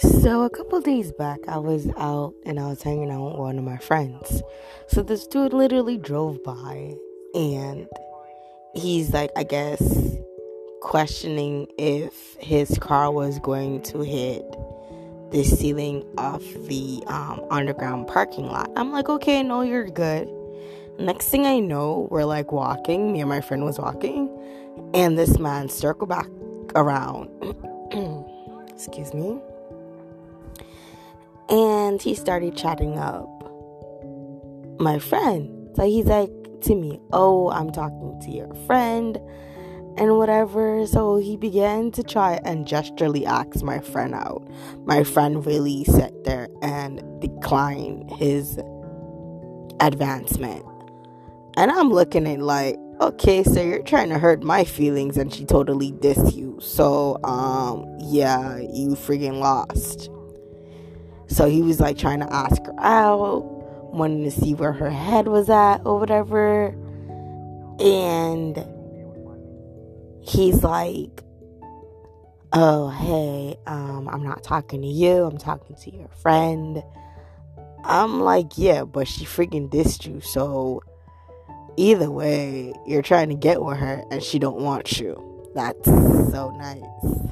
So a couple days back, I was out and I was hanging out with one of my friends. So this dude literally drove by and he's like, I guess, questioning if his car was going to hit the ceiling of the um, underground parking lot. I'm like, okay, no, you're good. Next thing I know, we're like walking. Me and my friend was walking, and this man circled back around. Excuse me. And he started chatting up my friend. So he's like to me, Oh, I'm talking to your friend and whatever. So he began to try and gesturally ask my friend out. My friend really sat there and declined his advancement. And I'm looking at like, okay, so you're trying to hurt my feelings and she totally dissed you. So, um, yeah, you freaking lost. So he was like trying to ask her out, wanting to see where her head was at or whatever. And he's like, oh, hey, um, I'm not talking to you, I'm talking to your friend. I'm like, yeah, but she freaking dissed you, so either way, you're trying to get with her and she don't want you. That's so nice.